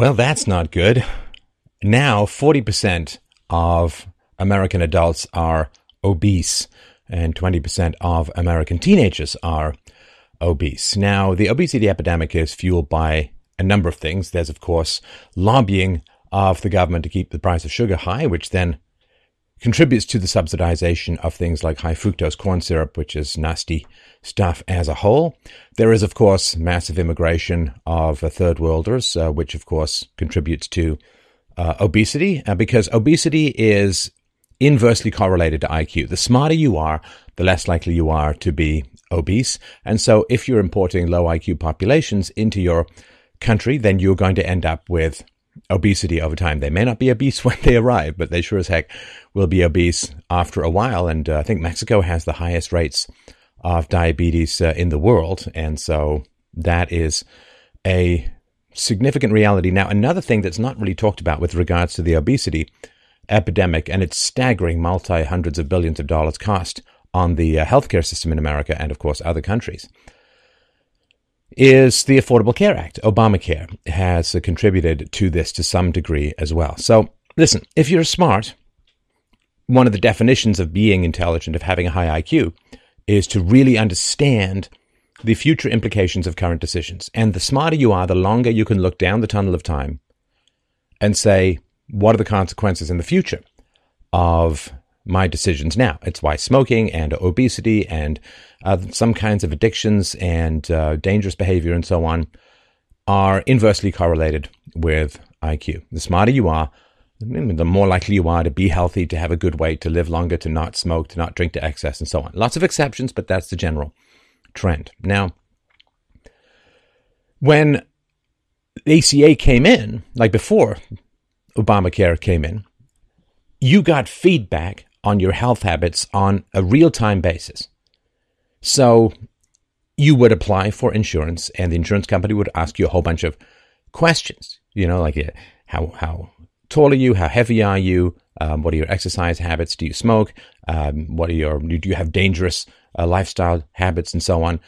Well, that's not good. Now, 40% of American adults are obese, and 20% of American teenagers are obese. Now, the obesity epidemic is fueled by a number of things. There's, of course, lobbying of the government to keep the price of sugar high, which then contributes to the subsidization of things like high fructose corn syrup, which is nasty stuff as a whole. There is, of course, massive immigration of uh, third worlders, uh, which, of course, contributes to uh, obesity, uh, because obesity is inversely correlated to IQ. The smarter you are, the less likely you are to be obese. And so if you're importing low IQ populations into your country, then you're going to end up with obesity over time. They may not be obese when they arrive, but they sure as heck will be obese after a while. And uh, I think Mexico has the highest rates of diabetes uh, in the world. And so that is a significant reality. Now, another thing that's not really talked about with regards to the obesity epidemic and its staggering multi hundreds of billions of dollars cost on the uh, healthcare system in America and, of course, other countries is the Affordable Care Act. Obamacare has uh, contributed to this to some degree as well. So, listen, if you're smart, one of the definitions of being intelligent, of having a high IQ, is to really understand the future implications of current decisions. And the smarter you are, the longer you can look down the tunnel of time and say, what are the consequences in the future of my decisions now? It's why smoking and obesity and uh, some kinds of addictions and uh, dangerous behavior and so on are inversely correlated with IQ. The smarter you are, the more likely you are to be healthy, to have a good weight, to live longer, to not smoke, to not drink to excess, and so on. Lots of exceptions, but that's the general trend. Now, when ACA came in, like before Obamacare came in, you got feedback on your health habits on a real time basis. So you would apply for insurance, and the insurance company would ask you a whole bunch of questions. You know, like how how tall are you? How heavy are you? Um, what are your exercise habits? Do you smoke? Um, what are your do you have dangerous uh, lifestyle habits and so on?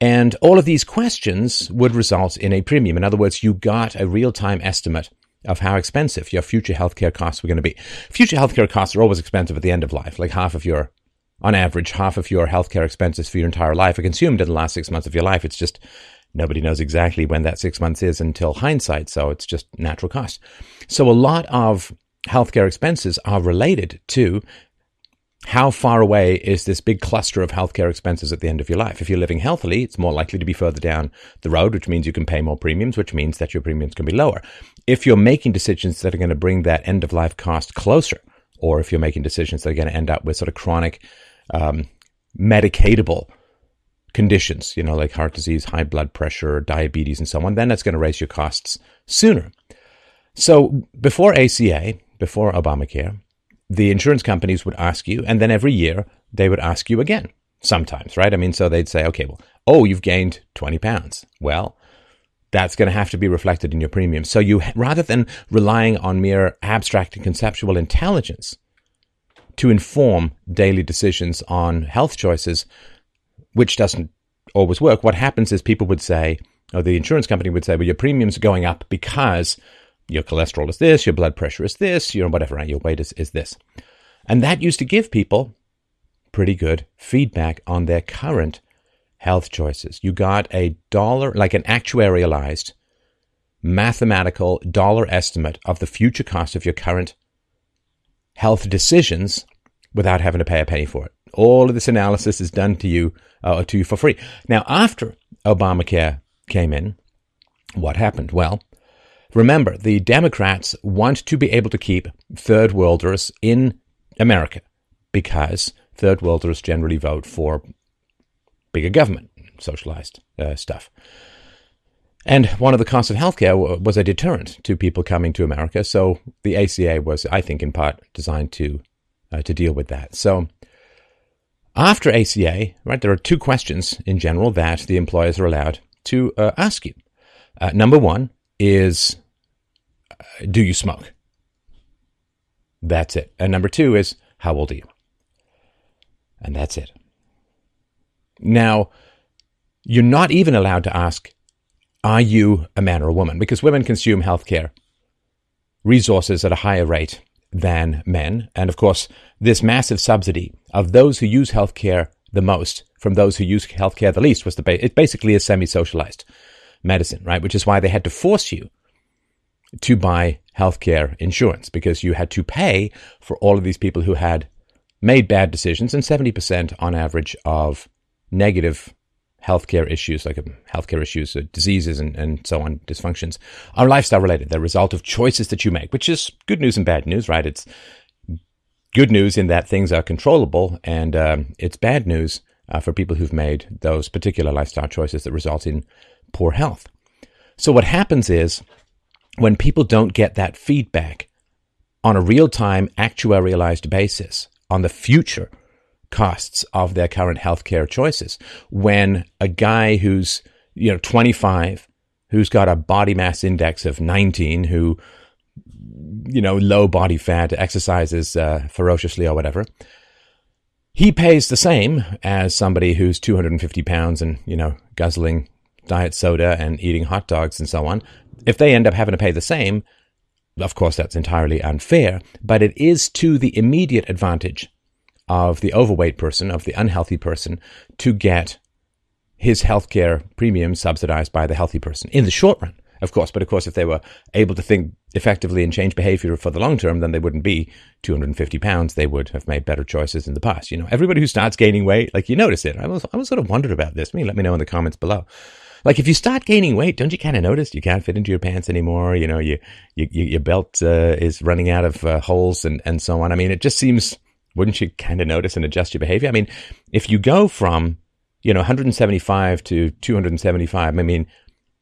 And all of these questions would result in a premium. In other words, you got a real time estimate of how expensive your future healthcare costs were going to be. Future healthcare costs are always expensive at the end of life, like half of your, on average, half of your healthcare expenses for your entire life are consumed in the last six months of your life. It's just nobody knows exactly when that six months is until hindsight, so it's just natural cost. So a lot of healthcare expenses are related to how far away is this big cluster of healthcare expenses at the end of your life? If you're living healthily, it's more likely to be further down the road, which means you can pay more premiums, which means that your premiums can be lower. If you're making decisions that are going to bring that end of life cost closer, or if you're making decisions that are going to end up with sort of chronic, um, medicatable conditions, you know, like heart disease, high blood pressure, diabetes, and so on, then that's going to raise your costs sooner. So before ACA, before Obamacare, the insurance companies would ask you, and then every year they would ask you again, sometimes, right? I mean, so they'd say, okay, well, oh, you've gained 20 pounds. Well, that's going to have to be reflected in your premium. So you, rather than relying on mere abstract and conceptual intelligence to inform daily decisions on health choices, which doesn't always work, what happens is people would say, or the insurance company would say, well, your premiums going up because your cholesterol is this, your blood pressure is this, your whatever, your weight is, is this. And that used to give people pretty good feedback on their current health choices. You got a dollar, like an actuarialized mathematical dollar estimate of the future cost of your current health decisions without having to pay a penny for it. All of this analysis is done to you, uh, to you for free. Now, after Obamacare came in, what happened? Well, Remember, the Democrats want to be able to keep third worlders in America because third worlders generally vote for bigger government, socialized uh, stuff. And one of the costs of healthcare was a deterrent to people coming to America. So the ACA was, I think, in part designed to uh, to deal with that. So after ACA, right, there are two questions in general that the employers are allowed to uh, ask you. Uh, number one is do you smoke? That's it. And number two is, how old are you? And that's it. Now, you're not even allowed to ask, are you a man or a woman? Because women consume healthcare resources at a higher rate than men. And of course, this massive subsidy of those who use healthcare the most from those who use healthcare the least was the ba- it basically is semi-socialized medicine, right? Which is why they had to force you to buy healthcare insurance because you had to pay for all of these people who had made bad decisions and 70% on average of negative healthcare issues, like um, healthcare issues, uh, diseases, and, and so on, dysfunctions, are lifestyle related. They're a result of choices that you make, which is good news and bad news, right? It's good news in that things are controllable, and um, it's bad news uh, for people who've made those particular lifestyle choices that result in poor health. So, what happens is when people don't get that feedback on a real time actuarialized basis on the future costs of their current healthcare choices. When a guy who's, you know, 25, who's got a body mass index of 19, who, you know, low body fat, exercises uh, ferociously or whatever, he pays the same as somebody who's 250 pounds and, you know, guzzling diet soda and eating hot dogs and so on. If they end up having to pay the same, of course, that's entirely unfair, but it is to the immediate advantage of the overweight person, of the unhealthy person, to get his healthcare premium subsidized by the healthy person in the short run, of course. But of course, if they were able to think effectively and change behavior for the long term, then they wouldn't be 250 pounds. They would have made better choices in the past. You know, everybody who starts gaining weight, like you notice it. I was, I was sort of wondered about this. Me, let me know in the comments below. Like if you start gaining weight, don't you kind of notice you can't fit into your pants anymore? You know, you, you, your belt uh, is running out of uh, holes and, and so on. I mean, it just seems wouldn't you kind of notice and adjust your behavior? I mean, if you go from, you know, 175 to 275, I mean,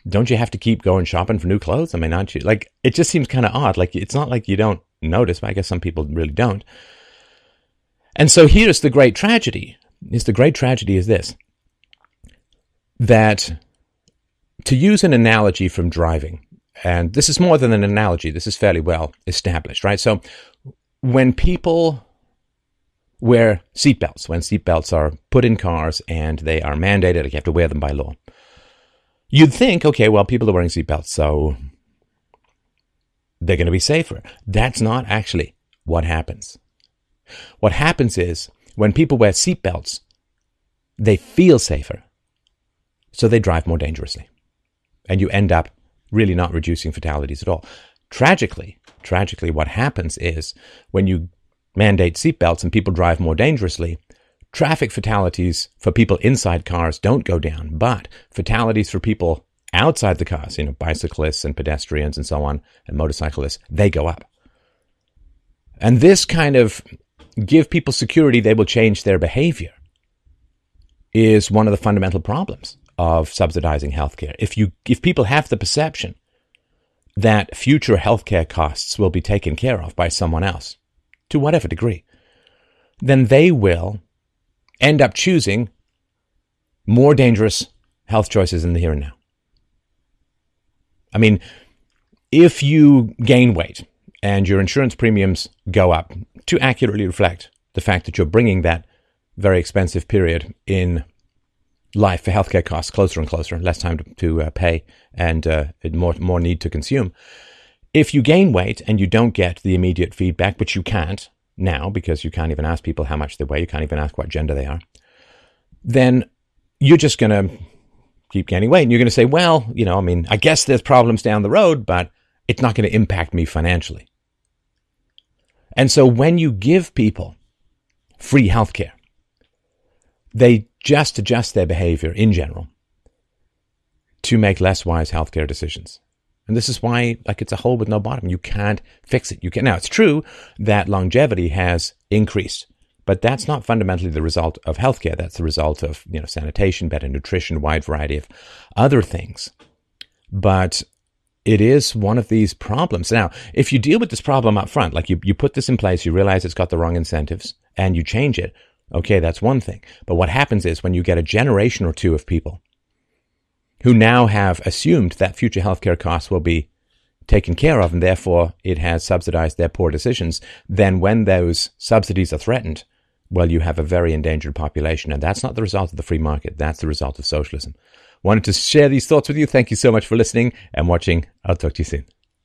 don't you have to keep going shopping for new clothes? I mean, aren't you? Like, it just seems kind of odd. Like, it's not like you don't notice, but I guess some people really don't. And so here's the great tragedy. Is the great tragedy is this that to use an analogy from driving, and this is more than an analogy, this is fairly well established, right? So when people wear seatbelts when seatbelts are put in cars and they are mandated, like you have to wear them by law. You'd think, okay, well, people are wearing seatbelts, so they're going to be safer. That's not actually what happens. What happens is when people wear seatbelts, they feel safer, so they drive more dangerously. And you end up really not reducing fatalities at all. Tragically, tragically, what happens is when you mandate seatbelts and people drive more dangerously, traffic fatalities for people inside cars don't go down, but fatalities for people outside the cars, you know, bicyclists and pedestrians and so on, and motorcyclists, they go up. And this kind of give people security, they will change their behavior, is one of the fundamental problems of subsidizing healthcare. If you if people have the perception that future healthcare costs will be taken care of by someone else, to whatever degree, then they will end up choosing more dangerous health choices in the here and now. I mean, if you gain weight and your insurance premiums go up to accurately reflect the fact that you're bringing that very expensive period in life for healthcare costs closer and closer, less time to, to uh, pay and uh, more, more need to consume, if you gain weight and you don't get the immediate feedback, which you can't now because you can't even ask people how much they weigh, you can't even ask what gender they are, then you're just going to keep gaining weight. And you're going to say, well, you know, I mean, I guess there's problems down the road, but it's not going to impact me financially. And so when you give people free healthcare, they just adjust their behavior in general to make less wise healthcare decisions. And this is why, like, it's a hole with no bottom. You can't fix it. You can now. It's true that longevity has increased, but that's not fundamentally the result of healthcare. That's the result of you know sanitation, better nutrition, wide variety of other things. But it is one of these problems. Now, if you deal with this problem up front, like you, you put this in place, you realize it's got the wrong incentives, and you change it, okay, that's one thing. But what happens is when you get a generation or two of people who now have assumed that future healthcare costs will be taken care of and therefore it has subsidized their poor decisions, then when those subsidies are threatened, well, you have a very endangered population. And that's not the result of the free market. That's the result of socialism. Wanted to share these thoughts with you. Thank you so much for listening and watching. I'll talk to you soon.